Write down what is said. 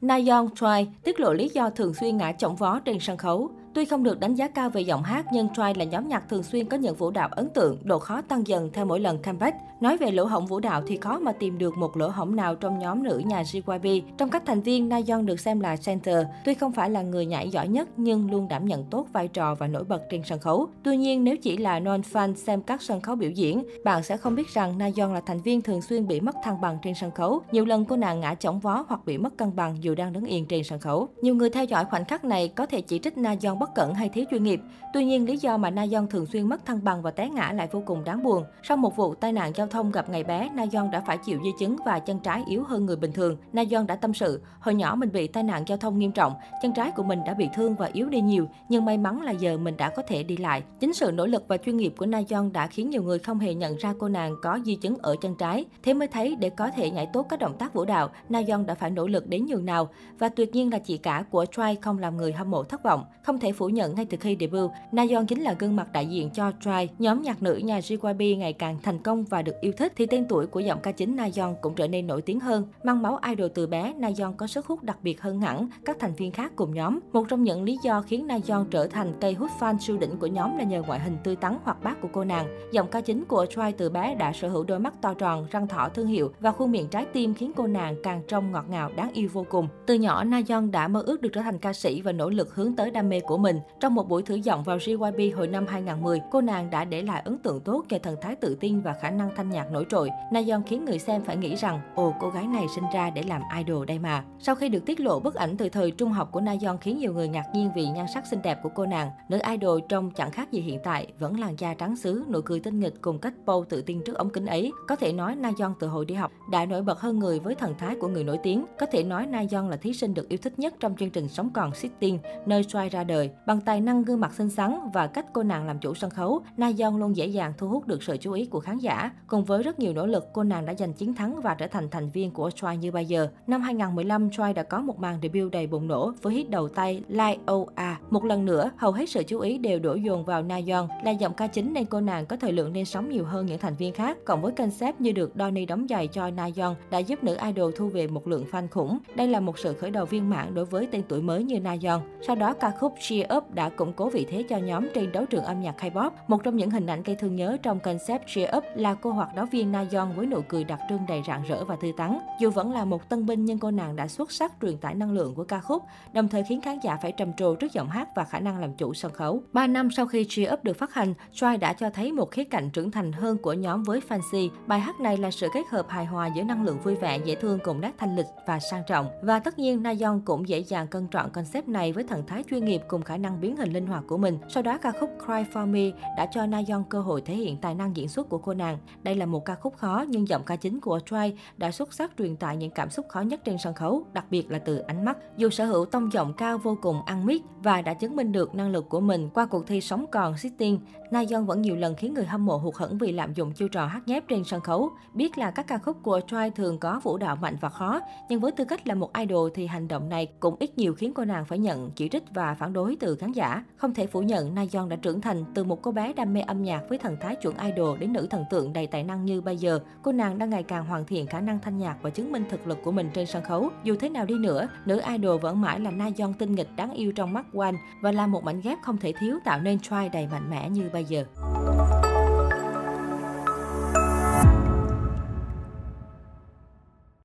Nayeon Choi tiết lộ lý do thường xuyên ngã chổng vó trên sân khấu. Tuy không được đánh giá cao về giọng hát, nhưng Try là nhóm nhạc thường xuyên có những vũ đạo ấn tượng, độ khó tăng dần theo mỗi lần comeback. Nói về lỗ hổng vũ đạo thì khó mà tìm được một lỗ hổng nào trong nhóm nữ nhà JYP. Trong các thành viên, Nayeon được xem là center. Tuy không phải là người nhảy giỏi nhất, nhưng luôn đảm nhận tốt vai trò và nổi bật trên sân khấu. Tuy nhiên, nếu chỉ là non-fan xem các sân khấu biểu diễn, bạn sẽ không biết rằng Nayeon là thành viên thường xuyên bị mất thăng bằng trên sân khấu. Nhiều lần cô nàng ngã chỏng vó hoặc bị mất cân bằng dù đang đứng yên trên sân khấu. Nhiều người theo dõi khoảnh khắc này có thể chỉ trích Nayeon bất cẩn hay thiếu chuyên nghiệp. Tuy nhiên, lý do mà Nayeon thường xuyên mất thăng bằng và té ngã lại vô cùng đáng buồn. Sau một vụ tai nạn giao thông gặp ngày bé, Nayeon đã phải chịu di chứng và chân trái yếu hơn người bình thường. Nayeon đã tâm sự, hồi nhỏ mình bị tai nạn giao thông nghiêm trọng, chân trái của mình đã bị thương và yếu đi nhiều, nhưng may mắn là giờ mình đã có thể đi lại. Chính sự nỗ lực và chuyên nghiệp của Nayeon đã khiến nhiều người không hề nhận ra cô nàng có di chứng ở chân trái. Thế mới thấy để có thể nhảy tốt các động tác vũ đạo, Nayeon đã phải nỗ lực đến nhường nào. Và tuyệt nhiên là chị cả của Trai không làm người hâm mộ thất vọng. Không thể phủ nhận ngay từ khi debut, Nayeon chính là gương mặt đại diện cho Try. Nhóm nhạc nữ nhà JYP ngày càng thành công và được yêu thích thì tên tuổi của giọng ca chính Nayeon cũng trở nên nổi tiếng hơn. Mang máu idol từ bé, Nayeon có sức hút đặc biệt hơn hẳn các thành viên khác cùng nhóm. Một trong những lý do khiến Nayeon trở thành cây hút fan siêu đỉnh của nhóm là nhờ ngoại hình tươi tắn hoạt bát của cô nàng. Giọng ca chính của Try từ bé đã sở hữu đôi mắt to tròn, răng thỏ thương hiệu và khuôn miệng trái tim khiến cô nàng càng trông ngọt ngào đáng yêu vô cùng. Từ nhỏ, Nayeon đã mơ ước được trở thành ca sĩ và nỗ lực hướng tới đam mê của mình. Trong một buổi thử giọng vào JYP hồi năm 2010, cô nàng đã để lại ấn tượng tốt về thần thái tự tin và khả năng thanh nhạc nổi trội. Nayeon khiến người xem phải nghĩ rằng, ồ cô gái này sinh ra để làm idol đây mà. Sau khi được tiết lộ bức ảnh từ thời trung học của Nayeon khiến nhiều người ngạc nhiên vì nhan sắc xinh đẹp của cô nàng. Nữ idol trông chẳng khác gì hiện tại, vẫn làn da trắng xứ, nụ cười tinh nghịch cùng cách pose tự tin trước ống kính ấy. Có thể nói Nayeon từ hồi đi học đã nổi bật hơn người với thần thái của người nổi tiếng. Có thể nói Nayeon là thí sinh được yêu thích nhất trong chương trình Sống còn Sitting, nơi xoay ra đời. Bằng tài năng gương mặt xinh xắn và cách cô nàng làm chủ sân khấu, Na Nayeon luôn dễ dàng thu hút được sự chú ý của khán giả. Cùng với rất nhiều nỗ lực, cô nàng đã giành chiến thắng và trở thành thành viên của Try như bây giờ. Năm 2015, Try đã có một màn debut đầy bùng nổ với hit đầu tay Like OA. Một lần nữa, hầu hết sự chú ý đều đổ dồn vào Na Nayeon, là giọng ca chính nên cô nàng có thời lượng lên sóng nhiều hơn những thành viên khác. Cộng với concept như được Donny đóng giày cho Na Nayeon đã giúp nữ idol thu về một lượng fan khủng. Đây là một sự khởi đầu viên mãn đối với tên tuổi mới như Na Nayeon. Sau đó, ca khúc Cheer Up đã củng cố vị thế cho nhóm trên đấu trường âm nhạc K-pop. Một trong những hình ảnh gây thương nhớ trong concept Cheer Up là cô hoạt náo viên Na Yeon với nụ cười đặc trưng đầy rạng rỡ và tươi tắn. Dù vẫn là một tân binh nhưng cô nàng đã xuất sắc truyền tải năng lượng của ca khúc, đồng thời khiến khán giả phải trầm trồ trước giọng hát và khả năng làm chủ sân khấu. 3 năm sau khi Cheer Up được phát hành, Try đã cho thấy một khía cạnh trưởng thành hơn của nhóm với Fancy. Bài hát này là sự kết hợp hài hòa giữa năng lượng vui vẻ, dễ thương cùng nét thanh lịch và sang trọng. Và tất nhiên Na Yeon cũng dễ dàng cân trọn concept này với thần thái chuyên nghiệp cùng khả năng biến hình linh hoạt của mình. Sau đó ca khúc Cry For Me đã cho Na Nayeon cơ hội thể hiện tài năng diễn xuất của cô nàng. Đây là một ca khúc khó nhưng giọng ca chính của Try đã xuất sắc truyền tải những cảm xúc khó nhất trên sân khấu, đặc biệt là từ ánh mắt. Dù sở hữu tông giọng cao vô cùng ăn miết và đã chứng minh được năng lực của mình qua cuộc thi sống còn sitting, Na Nayeon vẫn nhiều lần khiến người hâm mộ hụt hẫng vì lạm dụng chiêu trò hát nhép trên sân khấu. Biết là các ca khúc của Try thường có vũ đạo mạnh và khó, nhưng với tư cách là một idol thì hành động này cũng ít nhiều khiến cô nàng phải nhận chỉ trích và phản đối từ khán giả. Không thể phủ nhận Nayeon đã trưởng thành từ một cô bé đam mê âm nhạc với thần thái chuẩn idol đến nữ thần tượng đầy tài năng như bây giờ. Cô nàng đang ngày càng hoàn thiện khả năng thanh nhạc và chứng minh thực lực của mình trên sân khấu. Dù thế nào đi nữa, nữ idol vẫn mãi là Nayeon tinh nghịch đáng yêu trong mắt Wan và là một mảnh ghép không thể thiếu tạo nên Try đầy mạnh mẽ như bây giờ.